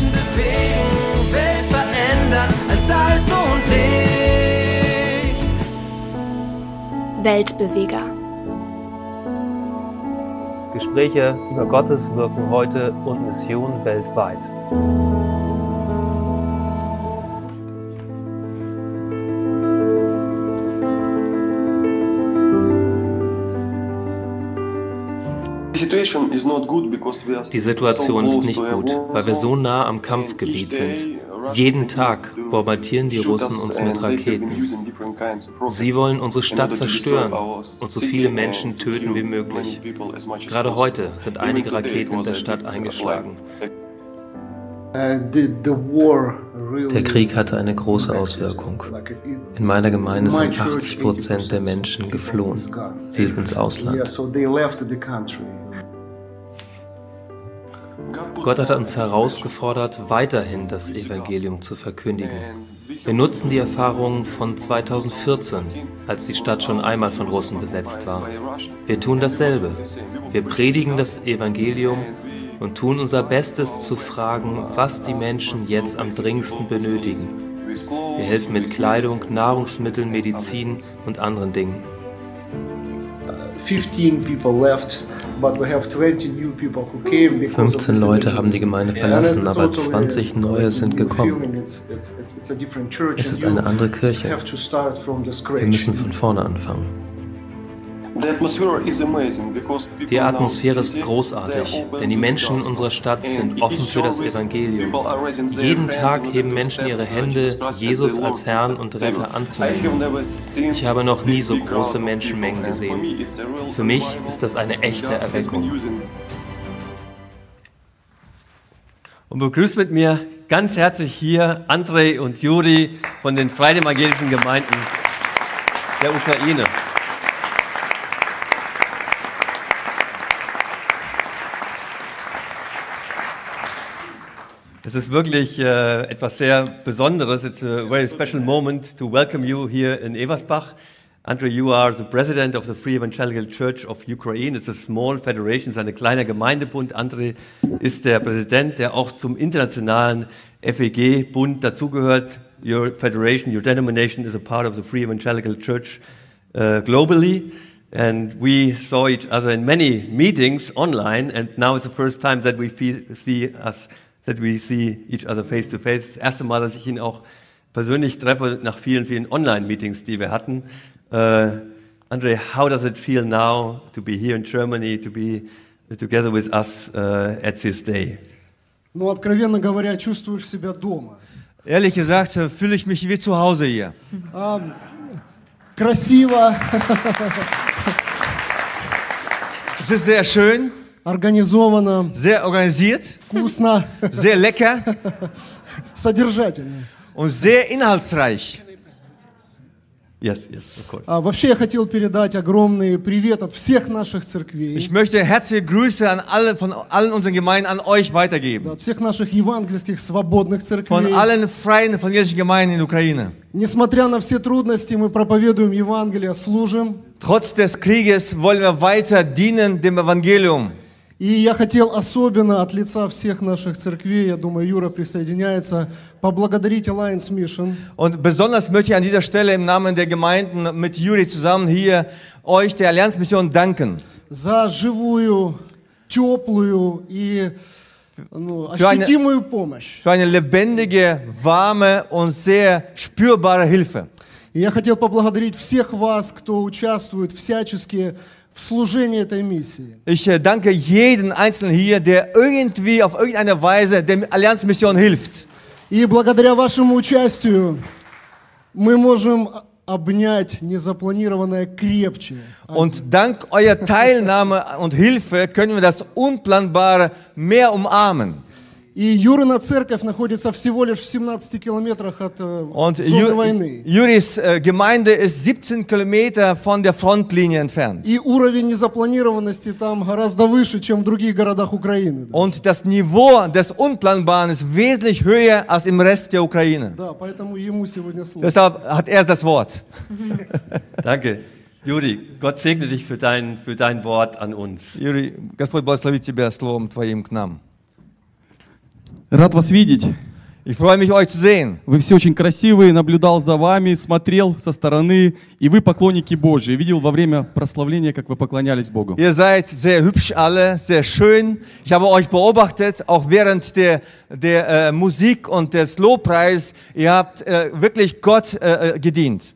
Menschen bewegen, Welt verändern als Salz und Licht. Weltbeweger. Gespräche über Gottes Wirken heute und Mission weltweit. Die Situation ist nicht gut, weil wir so nah am Kampfgebiet sind. Jeden Tag bombardieren die Russen uns mit Raketen. Sie wollen unsere Stadt zerstören und so viele Menschen töten wie möglich. Gerade heute sind einige Raketen in der Stadt eingeschlagen. Uh, der Krieg hatte eine große Auswirkung. In meiner Gemeinde sind 80 Prozent der Menschen geflohen. Sie sind ins Ausland. Gott hat uns herausgefordert, weiterhin das Evangelium zu verkündigen. Wir nutzen die Erfahrungen von 2014, als die Stadt schon einmal von Russen besetzt war. Wir tun dasselbe. Wir predigen das Evangelium und tun unser Bestes zu fragen, was die Menschen jetzt am dringendsten benötigen. Wir helfen mit Kleidung, Nahrungsmitteln, Medizin und anderen Dingen. 15 people left 15 Leute haben die Gemeinde verlassen, aber 20 neue sind gekommen. Es ist eine andere Kirche. Wir müssen von vorne anfangen. Die Atmosphäre ist großartig, denn die Menschen in unserer Stadt sind offen für das Evangelium. Jeden Tag heben Menschen ihre Hände, Jesus als Herrn und Retter anzunehmen. Ich habe noch nie so große Menschenmengen gesehen. Für mich ist das eine echte Erweckung. Und begrüßt mit mir ganz herzlich hier Andrei und Juri von den Freien Evangelischen Gemeinden der Ukraine. Es ist wirklich äh, etwas sehr Besonderes. It's a very special moment to welcome you here in Eversbach. Andre, you are the president of the Free Evangelical Church of Ukraine. It's a small federation, es ist ein kleiner Gemeindebund. Andre ist der Präsident, der auch zum internationalen FEG-Bund dazugehört. Your federation, your denomination is a part of the Free Evangelical Church uh, globally. And we saw each other in many meetings online, and now it's the first time that we see us that we see each other face to face. Das erste Mal, dass ich ihn auch persönlich treffe nach vielen, vielen Online-Meetings, die wir hatten. Uh, Andre, how does it feel now to be here in Germany, to be together with us uh, at this day? Ну, откровенно говоря, чувствуешь себя дома. Ehrlich gesagt, fühle ich mich wie zu Hause hier. А, красиво. Es ist sehr schön. Организовано. Sehr organisiert. Вкусно. Sehr lecker. Содержательно. Und sehr inhaltsreich. Yes, yes, of course. А, вообще я хотел передать огромный привет от всех наших церквей. Ich möchte herzliche Grüße an alle von allen unseren Gemeinden an euch weitergeben. От всех наших евангельских свободных церквей. Von allen freien evangelischen Gemeinden in Ukraine. Несмотря на все трудности, мы проповедуем Евангелие, служим. Trotz des Krieges wollen wir weiter dienen dem Evangelium. И я хотел особенно от лица всех наших церквей, я думаю, Юра присоединяется, поблагодарить Alliance Mission. Und besonders möchte ich an dieser Stelle im Namen der Gemeinden mit Juri zusammen hier euch der Allianz Mission danken. За живую, теплую и ну, ощутимую помощь. Für eine lebendige, warme und sehr spürbare Hilfe. И я хотел поблагодарить всех вас, кто участвует всячески в. Ich danke jeden Einzelnen hier, der irgendwie auf irgendeine Weise der Allianzmission hilft. И благодаря вашему участию мы можем обнять незапланированное крепче. Und dank eurer Teilnahme und Hilfe können wir das Unplanbare mehr umarmen. И Юрина церковь находится всего лишь в 17 километрах от Und зоны войны. Juris äh, Gemeinde ist 17 Kilometer von der Frontlinie entfernt. И уровень незапланированности там гораздо выше, чем в других городах Украины. Да. Und das Niveau des Unplanbaren ist wesentlich höher als im Rest der Ukraine. Да, поэтому ему сегодня слово. Deshalb hat er das Wort. Danke. Juri, Gott segne dich für dein, für dein Wort an uns. Юрий, Господь благословит тебя словом твоим к нам. Рад вас видеть. Ich freue mich, euch zu sehen. Вы все очень красивые, наблюдал за вами, смотрел со стороны, и вы поклонники Божьи. Видел во время прославления, как вы поклонялись Богу. Ihr seid sehr hübsch alle, sehr schön. Ich habe euch beobachtet, auch während der, der äh, Musik und des Lobpreis. Ihr habt äh, wirklich Gott äh, äh, gedient.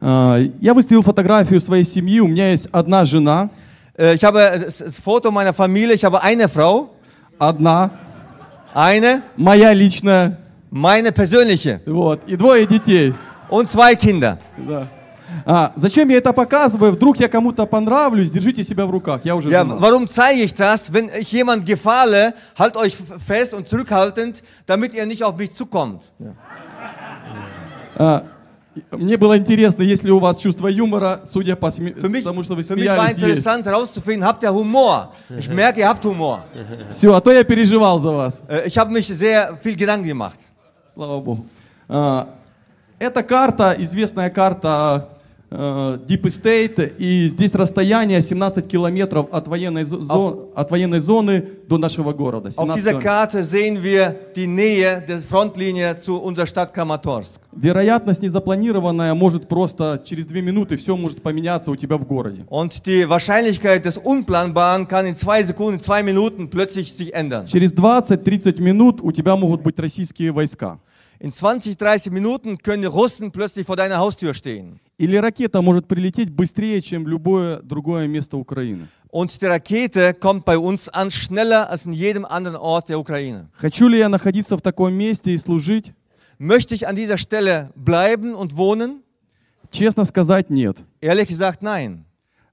А, Я выставил фотографию своей семьи. У меня есть одна жена, Äh, ich habe das Foto meiner Familie. Ich habe eine Frau, одна, eine, моя личная, meine persönliche вот, и двое детей. und zwei Kinder. Да. А, зачем я это показываю? Вдруг я кому-то понравлюсь, держите себя в руках. Я уже Ja, женат. warum zeige ich das? Wenn ich jemand gefalle, halt euch f- fest und zurückhaltend, damit ihr nicht auf mich zukommt. А, Мне было интересно, есть ли у вас чувство юмора, судя по сме... Mich, тому, что вы für mich war смеялись. interessant herauszufinden, habt ihr Humor? Ich merke, ihr habt Humor. Все, а то я переживал за вас. Äh, Ich habe mich sehr viel Gedanken gemacht. Слава Богу. А, Это карта, известная карта Deep Estate, и здесь расстояние 17 километров от военной, зо- зо- от военной зоны до нашего города. Auf 17 dieser километров. Karte sehen wir die Nähe der Frontlinie zu unserer Stadt Kramatorsk. Вероятность незапланированная может просто через две минуты все может поменяться у тебя в городе. Und die Wahrscheinlichkeit des Unplanbaren kann in zwei Sekunden, zwei Minuten plötzlich sich ändern. Через 20-30 минут у тебя могут быть российские войска. In 20, 30 Minuten können die Russen plötzlich vor deiner Haustür stehen. Или ракета может прилететь быстрее, чем любое другое место Украины. Und die Rakete kommt bei uns an schneller als in jedem anderen Ort der Ukraine. Хочу ли я находиться в таком месте и служить? Möchte ich an dieser Stelle bleiben und wohnen? Честно сказать, нет. Ehrlich gesagt, nein.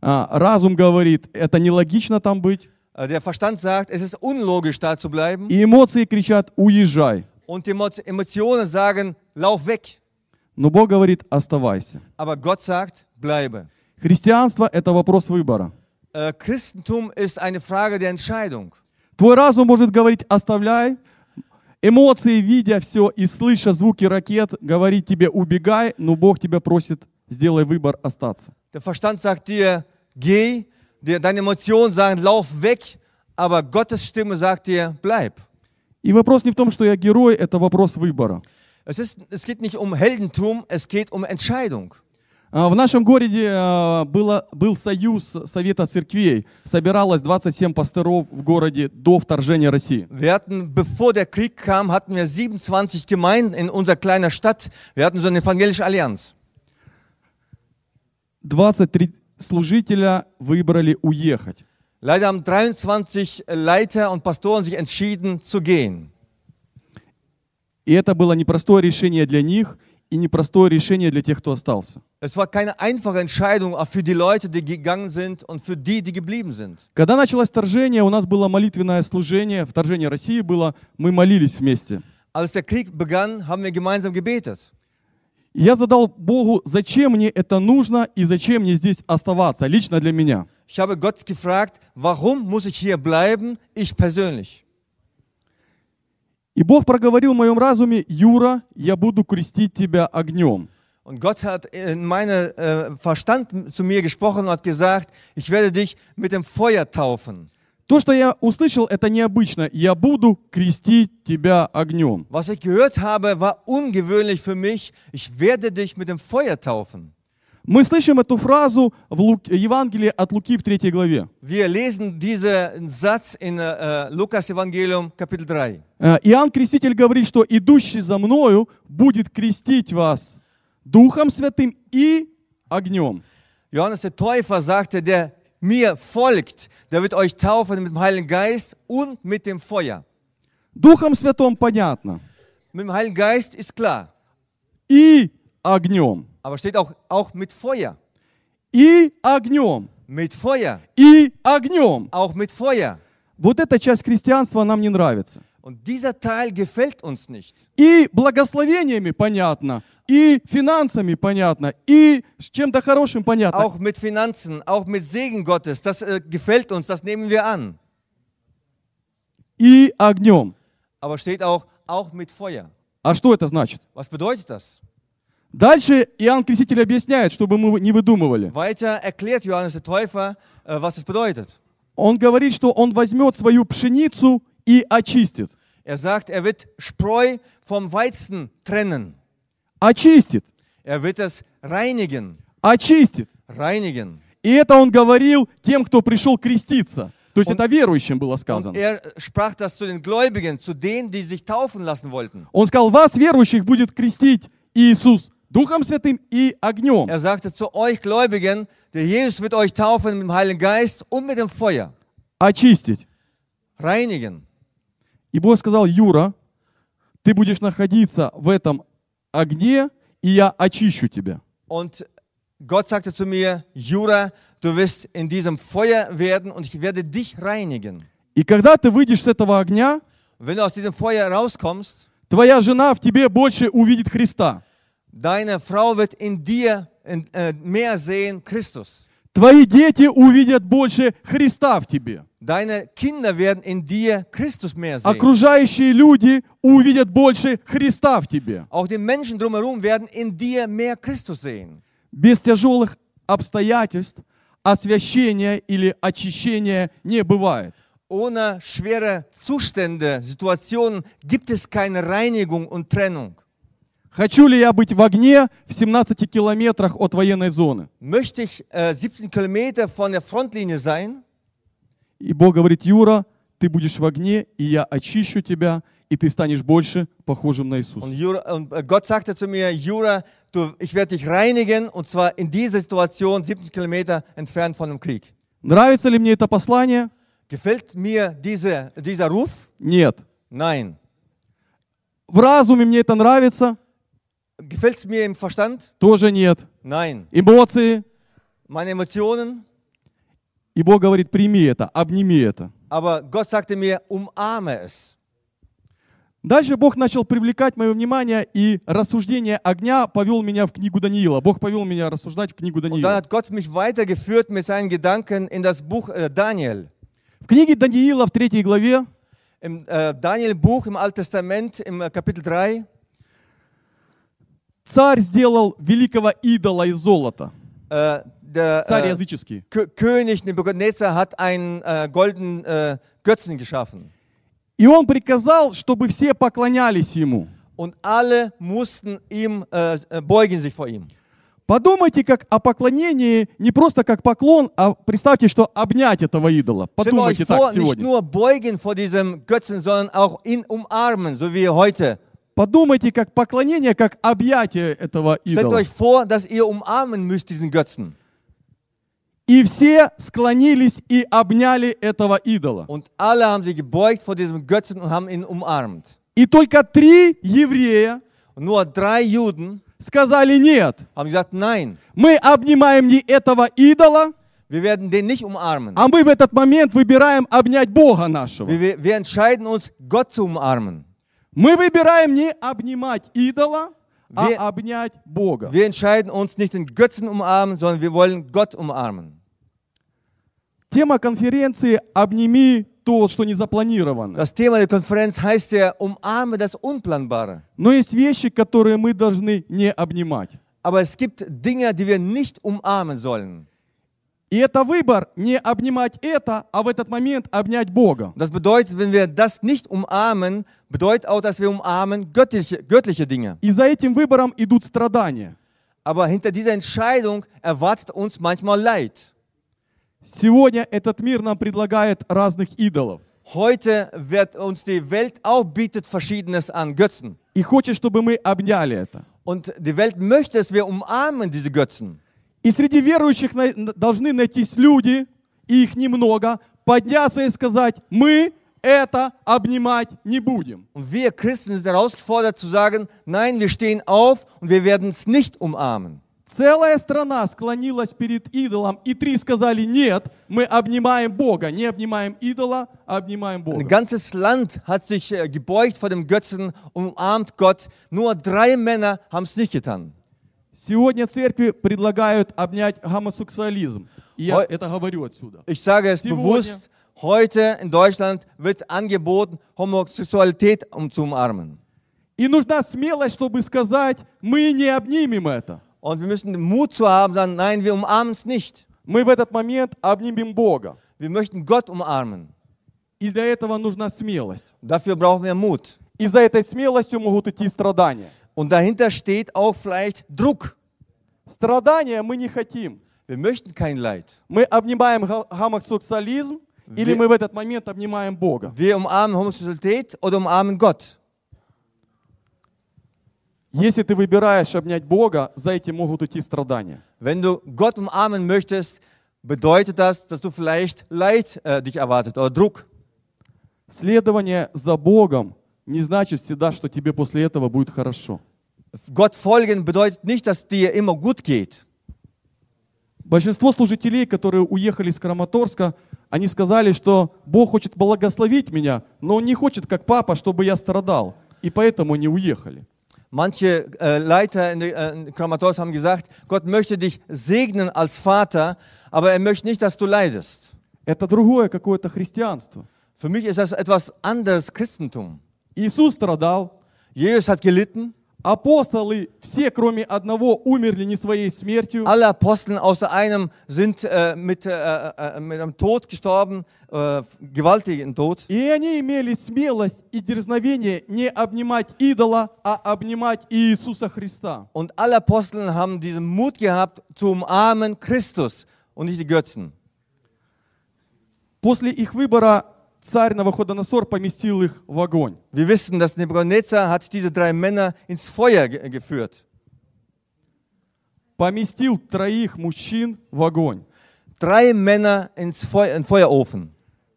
А, разум говорит, это нелогично там быть. Äh, Der Verstand sagt, es ist unlogisch, da zu bleiben. И эмоции кричат, уезжай. Und die Emo- Emotionen sagen, lauf weg. Но Бог говорит, оставайся. Aber Gott sagt, bleibe. Христианство – это вопрос выбора. Äh, Christentum ist eine Frage der Entscheidung. Твой разум может говорить, оставляй. Эмоции, видя все и слыша звуки ракет, говорить тебе, убегай, но Бог тебя просит, сделай выбор остаться. Der Verstand sagt dir, geh. Der, deine Emotionen sagen, lauf weg. Aber Gottes Stimme sagt dir, bleib. И вопрос не в том, что я герой, это вопрос выбора. Es, ist, es geht nicht um Heldentum, es geht um Entscheidung. А, В нашем городе а, было, был союз Совета церквей. Собиралось 27 пасторов в городе до вторжения России. Wir hatten, bevor der Krieg kam, hatten wir 27 Gemeinden in unserer kleinen Stadt. Wir hatten so eine evangelische Allianz. 23 служителя выбрали уехать. Leider haben 23 Leiter und Pastoren sich entschieden zu gehen. И это было непростое решение для них и непростое решение для тех, кто остался. Es war keine einfache Entscheidung auch für die Leute, die gegangen sind und für die, die geblieben sind. Когда началось вторжение, у нас было молитвенное служение, вторжение России было, мы молились вместе. Als der Krieg begann, haben wir gemeinsam gebetet. Я задал Богу, зачем мне это нужно и зачем мне здесь оставаться, лично для меня. Ich habe Gott gefragt, warum muss ich hier bleiben, ich persönlich? И Бог проговорил в моем разуме, Юра, я буду крестить тебя огнем. Und Gott hat in meinem äh, Verstand zu mir gesprochen und hat gesagt, ich werde dich mit dem Feuer taufen. То, что я услышал, это необычно. Я буду крестить тебя огнем. Was ich gehört habe, war ungewöhnlich für mich. Ich werde dich mit dem Feuer taufen. Мы слышим эту фразу в Лук- Евангелии от Луки в 3 главе. Wir lesen diesen Satz in äh, Lukas Evangelium Kapitel 3. Э, Иоанн Креститель говорит, что идущий за мною будет крестить вас Духом Святым и огнем. Johannes der Täufer sagte, der mir folgt, der wird euch taufen mit dem Heiligen Geist und mit dem Feuer. Духом Святым понятно. Mit dem Heiligen Geist ist klar, И огнем. aber steht auch, auch mit Feuer. И огнем. Mit Feuer, И огнем. auch mit Feuer. Вот эта часть христианства нам не нравится. Und dieser Teil gefällt uns nicht. И благословениями понятно, и финансами понятно, и с чем-то хорошим понятно. Auch mit Finanzen, auch mit Segen Gottes, das äh, gefällt uns, das nehmen wir an. И огнем. Aber steht auch, auch mit Feuer. А что это значит? Was bedeutet das? Дальше Иоанн Креститель объясняет, чтобы мы не выдумывали. Weiter erklärt Johannes der Täufer, äh, was es bedeutet. Он говорит, что он возьмет свою пшеницу и очистит. Er sagt, er wird Spreu vom Weizen trennen. Очистит. Er wird es reinigen. Очистит. Reinigen. И это он говорил тем, кто пришел креститься. То есть Он- это верующим было Und сказано. er sprach das zu den Gläubigen, zu denen, die sich taufen lassen wollten. Он сказал, вас, верующих, будет крестить Иисус Духом Святым и огнем. Er sagte zu euch Gläubigen, der Jesus wird euch taufen mit dem Heiligen Geist und mit dem Feuer. Очистить. Reinigen. И Бог сказал, Юра, ты будешь находиться в этом огне, и я очищу тебя. Und Gott sagte zu mir, Jura, du wirst in diesem Feuer werden und ich werde dich reinigen. И когда ты выйдешь с этого огня, wenn du aus diesem Feuer rauskommst, твоя жена в тебе больше увидит Христа. deine Frau wird in dir in, äh, mehr sehen Christus. Твои дети увидят больше Христа в тебе. Deine Kinder werden in dir Christus mehr sehen. Окружающие люди увидят больше Христа в тебе. Auch die Menschen drumherum werden in dir mehr Christus sehen. Без тяжелых обстоятельств освящения или очищения не бывает. Ohne schwere Zustände, Situationen gibt es keine Reinigung und Trennung. Хочу ли я быть в огне в 17 километрах от военной зоны? Möchte ich äh, 17 Kilometer von der Frontlinie sein? И Бог говорит, Юра, ты будешь в огне, и я очищу тебя, и ты станешь больше похожим на Иисуса. Und, Jura, und äh, Gott sagte zu mir, Jura, du, ich werde dich reinigen und zwar in dieser Situation 70 Kilometer entfernt von dem Krieg. Нравится ли мне это послание? Gefällt mir diese, dieser Ruf? Нет. Nein. В разуме мне это нравится? Gefällt es mir im Verstand? Тоже нет. Nein. Эмоции? Meine Emotionen? И Бог говорит, прими это, обними это. Aber Gott sagte mir, umarme es. Дальше Бог начал привлекать мое внимание, и рассуждение огня повел меня в книгу Даниила. Бог повел меня рассуждать в книгу Даниила. Buch äh, Daniel. В книге Даниила в третьей главе Im äh, Daniel-Buch im Alten Testament, im äh, Kapitel 3, царь сделал великого идола из золота. äh, der Царь äh, языческий. Kö- König Nebuchadnezzar hat einen äh, goldenen äh, Götzen geschaffen. И он приказал, чтобы все поклонялись ему. Und alle mussten ihm äh, äh, beugen sich vor ihm. Подумайте как о поклонении не просто как поклон, а представьте, что обнять этого идола. Подумайте так nicht сегодня. nur beugen vor diesem Götzen, sondern auch ihn umarmen, so wie heute. Подумайте как поклонение, как объятие этого Stellt идола. euch vor, dass ihr umarmen müsst diesen Götzen. И все склонились и обняли этого идола. Und alle haben sich gebeugt vor diesem Götzen und haben ihn umarmt. И только три еврея Und nur drei Juden сказали нет. haben gesagt, nein, Мы обнимаем не этого идола, wir werden den nicht umarmen. а мы в этот момент выбираем обнять Бога нашего. Wir, wir entscheiden uns, Gott zu umarmen. Мы выбираем не обнимать идола, а Wir- обнять Бога. Wir entscheiden uns nicht den Götzen umarmen, sondern wir wollen Gott umarmen. Тема конференции «Обними то, что не запланировано». Das Thema der Konferenz heißt ja, umarme das Unplanbare. Но есть вещи, которые мы должны не обнимать. Aber es gibt Dinge, die wir nicht umarmen sollen. И это выбор не обнимать это, а в этот момент обнять Бога. Das bedeutet, wenn wir das nicht umarmen, bedeutet auch, dass wir umarmen göttliche, göttliche Dinge. И за этим выбором идут страдания. Aber hinter dieser Entscheidung erwartet uns manchmal Leid. Сегодня этот мир нам предлагает разных идолов. Heute wird uns die Welt auch bietet Verschiedenes an Götzen. И хочет, чтобы мы обняли это. Und die Welt möchte, dass wir umarmen diese Götzen. И среди верующих должны найтись люди, и их немного, подняться и сказать, мы это обнимать не будем. Und wir Christen sind herausgefordert zu sagen, nein, wir stehen auf und wir werden es nicht umarmen. Целая страна склонилась перед идолом, и три сказали, нет, мы обнимаем Бога. Не обнимаем идола, а обнимаем Ein Бога. ganzes Land hat sich äh, gebeugt vor dem Götzen und umarmt Gott. Nur drei Männer haben es nicht getan. Сегодня церкви предлагают обнять гомосексуализм. И я это говорю отсюда. Ich sage es Сегодня. bewusst, heute in Deutschland wird angeboten, Homosexualität um zu umarmen. И нужна смелость, чтобы сказать, мы не обнимем это. Und wir müssen den Mut zu haben, sagen, nein, wir umarmen es nicht. Мы в этот момент обнимем Бога. Wir möchten Gott umarmen. И для этого нужна смелость. Dafür brauchen wir Mut. И за этой смелостью могут идти страдания. Und dahinter steht auch vielleicht Druck. Страдания мы не хотим. Wir möchten kein Leid. Мы обнимаем гомосексуализм, или мы в этот момент обнимаем Бога. Wir umarmen Homosexualität oder umarmen Gott. Если ты выбираешь обнять Бога, за этим могут идти страдания. Wenn du Gott umarmen möchtest, bedeutet das, dass du vielleicht Leid äh, dich erwartet oder Druck. Следование за Богом не значит всегда, что тебе после этого будет хорошо. Gott folgen bedeutet nicht, dass dir immer gut geht. Большинство служителей, которые уехали из Краматорска, они сказали, что Бог хочет благословить меня, но Он не хочет, как папа, чтобы я страдал. И поэтому они уехали. Manche äh, Leiter in, äh, in Kramatorsk haben gesagt, Gott möchte dich segnen als Vater, aber er möchte nicht, dass du leidest. Это другое какое-то христианство. Für mich ist das etwas anderes Christentum. Иисус страдал, Jesus hat gelitten, апостолы все, кроме одного, умерли не своей смертью. alle Apostel außer einem sind äh, mit, äh, äh, mit einem Tod gestorben, äh, gewaltigen Tod. И они имели смелость и дерзновение не обнимать идола, а обнимать Иисуса Христа. Und alle Apostel haben diesen Mut gehabt, zu umarmen Christus und nicht die Götzen. После их выбора царь Навуходоносор поместил их в огонь. Wir wissen, dass Nebuchadnezzar hat diese drei Männer ins Feuer ge geführt. Поместил троих мужчин в огонь. Drei Männer ins Feu in den Feuerofen.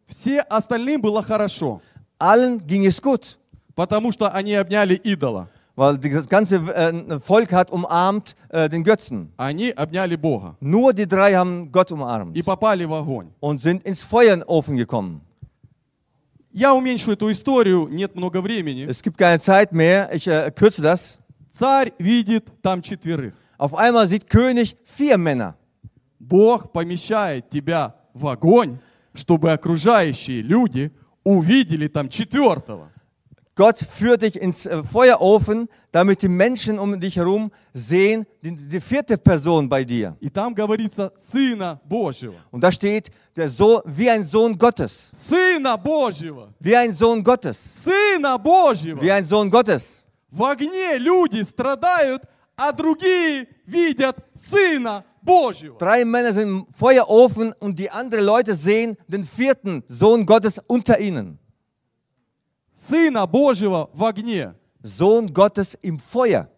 Все остальным было хорошо, Allen ging es gut, потому что они обняли идола. weil das ganze äh, Volk hat umarmt äh, den Götzen. Они обняли Бога Nur die drei haben Gott umarmt и попали в огонь. und sind ins Feuerofen gekommen. Я уменьшу эту историю, нет много времени. Es gibt keine Zeit mehr, ich äh, kürze das. Царь видит там четверых. Auf einmal sieht König vier Männer. Бог помещает тебя в огонь, чтобы окружающие люди увидели там четвертого. Gott führt dich ins äh, Feuerofen, damit die Menschen um dich herum sehen, die, die vierte Person bei dir. И там говорится Сына Божьего. Und da steht, der so, wie ein Sohn Gottes. Сына Божьего! Wie ein Sohn Gottes. Сына Божьего! Wie ein Sohn Gottes. В огне люди страдают, а другие видят Сына Божьего. Drei Männer sind im Feuerofen und die anderen Leute sehen den vierten Sohn Gottes unter ihnen. Сына Божьего в огне. Sohn Gottes im Feuer.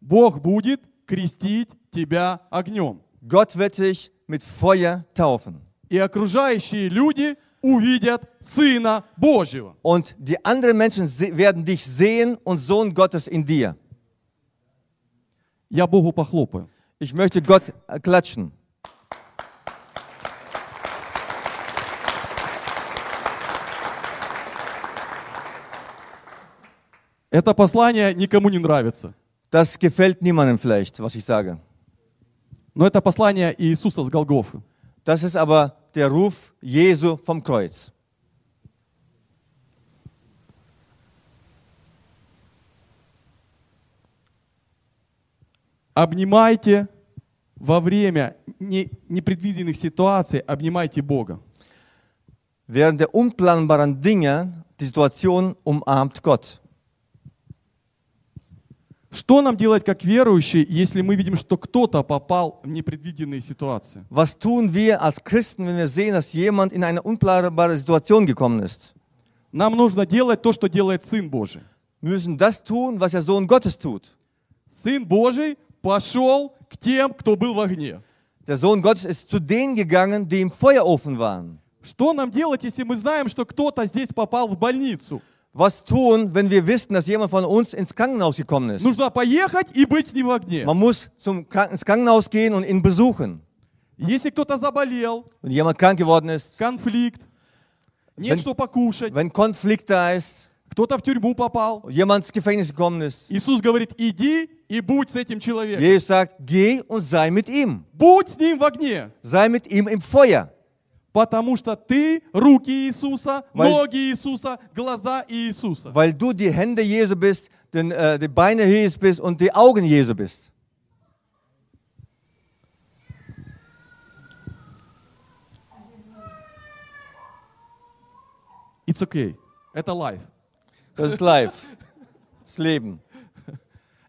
Бог будет крестить тебя огнем. Gott wird dich mit Feuer taufen. И окружающие люди увидят Сына Божьего. Und die anderen Menschen se- werden dich sehen und Sohn Gottes in dir. Я Богу похлопаю. Ich möchte Gott äh, klatschen. Это послание никому не нравится. Das gefällt niemandem vielleicht, was ich sage. Но это послание Иисуса с Голгофы. Das ist aber der Ruf Jesu vom Kreuz. Обнимайте во время не- непредвиденных ситуаций, обнимайте Бога. Während der unplanbaren Dinge die Situation umarmt Gott. Что нам делать как верующие, если мы видим, что кто-то попал в непредвиденные ситуации? Was tun wir als Christen, wenn wir sehen, dass jemand in eine unplanbare Situation gekommen ist? Нам нужно делать то, что делает Сын Божий. Wir müssen das tun, was der Sohn Gottes tut. Сын Божий пошел к тем, кто был в огне. Der Sohn Gottes ist zu denen gegangen, die im Feuerofen waren. Что нам делать, если мы знаем, что кто-то здесь попал в больницу? Was tun, wenn wir wissen, dass jemand von uns ins Krankenhaus gekommen ist? Нужно поехать и быть с ним в огне. Man muss zum Kranken- ins Krankenhaus gehen und ihn besuchen. Если кто-то заболел, Wenn jemand krank geworden ist, конфликт, нет Wenn- что покушать, wenn Konflikt da ist, кто-то в тюрьму попал, jemand ins Gefängnis gekommen ist. Иисус говорит, иди и будь с этим человеком. Jesus sagt, geh und sei mit ihm. Будь с ним в огне, Sei mit ihm im Feuer. Потому что ты руки Иисуса, Weil- ноги Иисуса, глаза Иисуса. Weil du die Hände Jesu bist, den, äh, die Beine Jesu bist und die Augen Jesu bist. It's okay. Это life. Das ist live. Das Leben.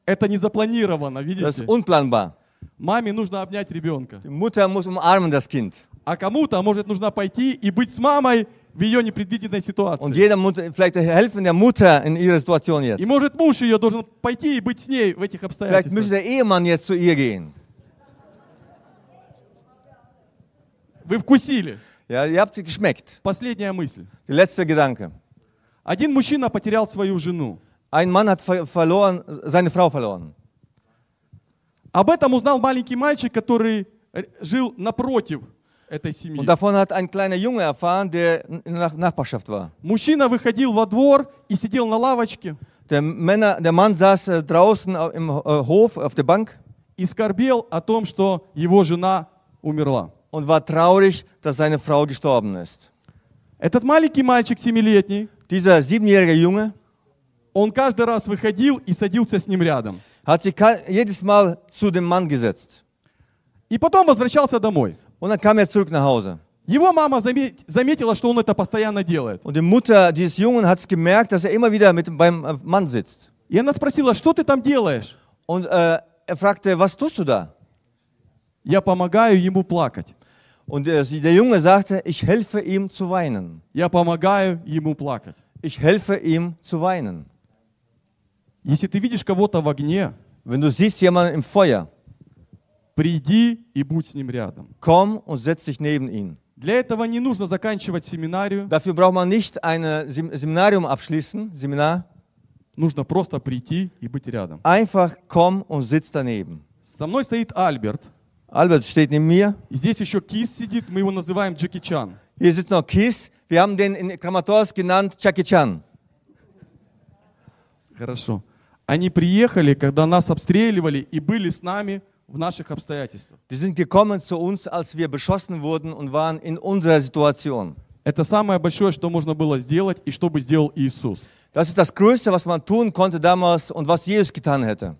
Это не запланировано, Das видите? ist unplanbar. Маме нужно обнять ребенка. Die Mutter muss umarmen das Kind. А кому-то, может, нужно пойти и быть с мамой в ее непредвиденной Und ситуации. jeder Mutter, vielleicht helfen der Mutter in ihrer Situation jetzt. И может муж ее должен пойти и быть с ней в этих Vielleicht müsste обстоятельствах. der Ehemann jetzt zu ihr gehen. Вы вкусили. Ja, ihr habt geschmeckt. Последняя мысль. Der letzte Gedanke. Один мужчина потерял свою жену. Ein Mann hat ver verloren, seine Frau verloren. Об этом узнал маленький мальчик, который э, жил напротив этой семьи. Und davon hat ein kleiner Junge erfahren, der in der Nach Nachbarschaft war. Мужчина выходил во двор и сидел на лавочке Der, Männer, der Mann saß äh, draußen au- im äh, Hof auf der Bank и скорбел о том, что его жена умерла. und war traurig, dass seine Frau gestorben ist. Этот маленький мальчик семилетний, Dieser siebenjährige Junge он каждый раз выходил и садился с ним рядом. hat sich jedes Mal zu dem Mann gesetzt. И потом возвращался домой. Und dann kam er zurück nach Hause. Его мама заме- заметила, что он это постоянно делает. Und die Mutter dieses Jungen hat gemerkt, dass er immer wieder mit dem- beim äh, Mann sitzt. И она спросила, что ты там делаешь? Und äh, er fragte, was tust du da? Я помогаю ему плакать. Und äh, sie- der Junge sagte, ich helfe ihm zu weinen. Я помогаю ему плакать. Ich helfe ihm zu weinen. Если ты видишь кого-то в огне, Wenn du siehst jemanden im Feuer, приди и будь с ним рядом. komm und setz dich neben ihn. Для этого не нужно заканчивать семинарию, Dafür braucht man nicht ein Sem Seminarium abschließen, Seminar. нужно просто прийти и быть рядом. Einfach komm und sitz daneben. Со мной стоит Альберт, Albert steht neben mir. и здесь еще Кис сидит, мы его называем Джеки Чан. Hier sitzt noch Kiss. Wir haben den in Kramatorsk genannt Jackie Chan. Хорошо. Они приехали, когда нас обстреливали и были с нами в наших обстоятельствах. Die sind gekommen zu uns, als wir beschossen wurden und waren in unserer Situation. Это самое большое, что можно было сделать и что бы сделал Иисус. Das ist das Größte, was man tun konnte damals und was Jesus getan hätte.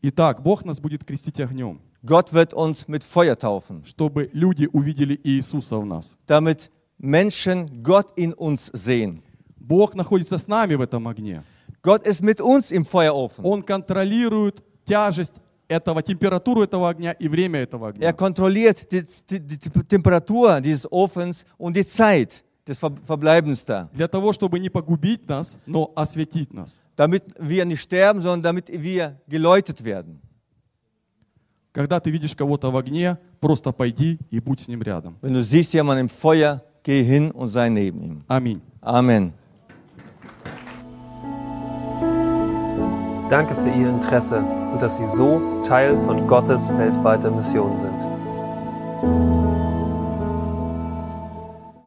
Итак, Бог нас будет крестить огнем, Gott wird uns mit Feuer taufen, чтобы люди увидели Иисуса в нас. damit Menschen Gott in uns sehen. Бог находится с нами в этом огне. Gott ist mit uns im Feuerofen. Он контролирует тяжесть этого, температуру этого огня и время этого огня. Er kontrolliert die, die, die Temperatur dieses Ofens und die Zeit des Ver Verbleibens da, Для того, чтобы не погубить нас, но осветить нас. damit wir nicht sterben, sondern damit wir geläutet werden. Когда ты видишь кого-то в огне, просто пойди и будь с ним рядом. Wenn du siehst jemanden im Feuer, geh hin und sei neben ihm. Аминь. Amen. Danke für Ihr Interesse und dass Sie so Teil von Gottes weltweiter Mission sind.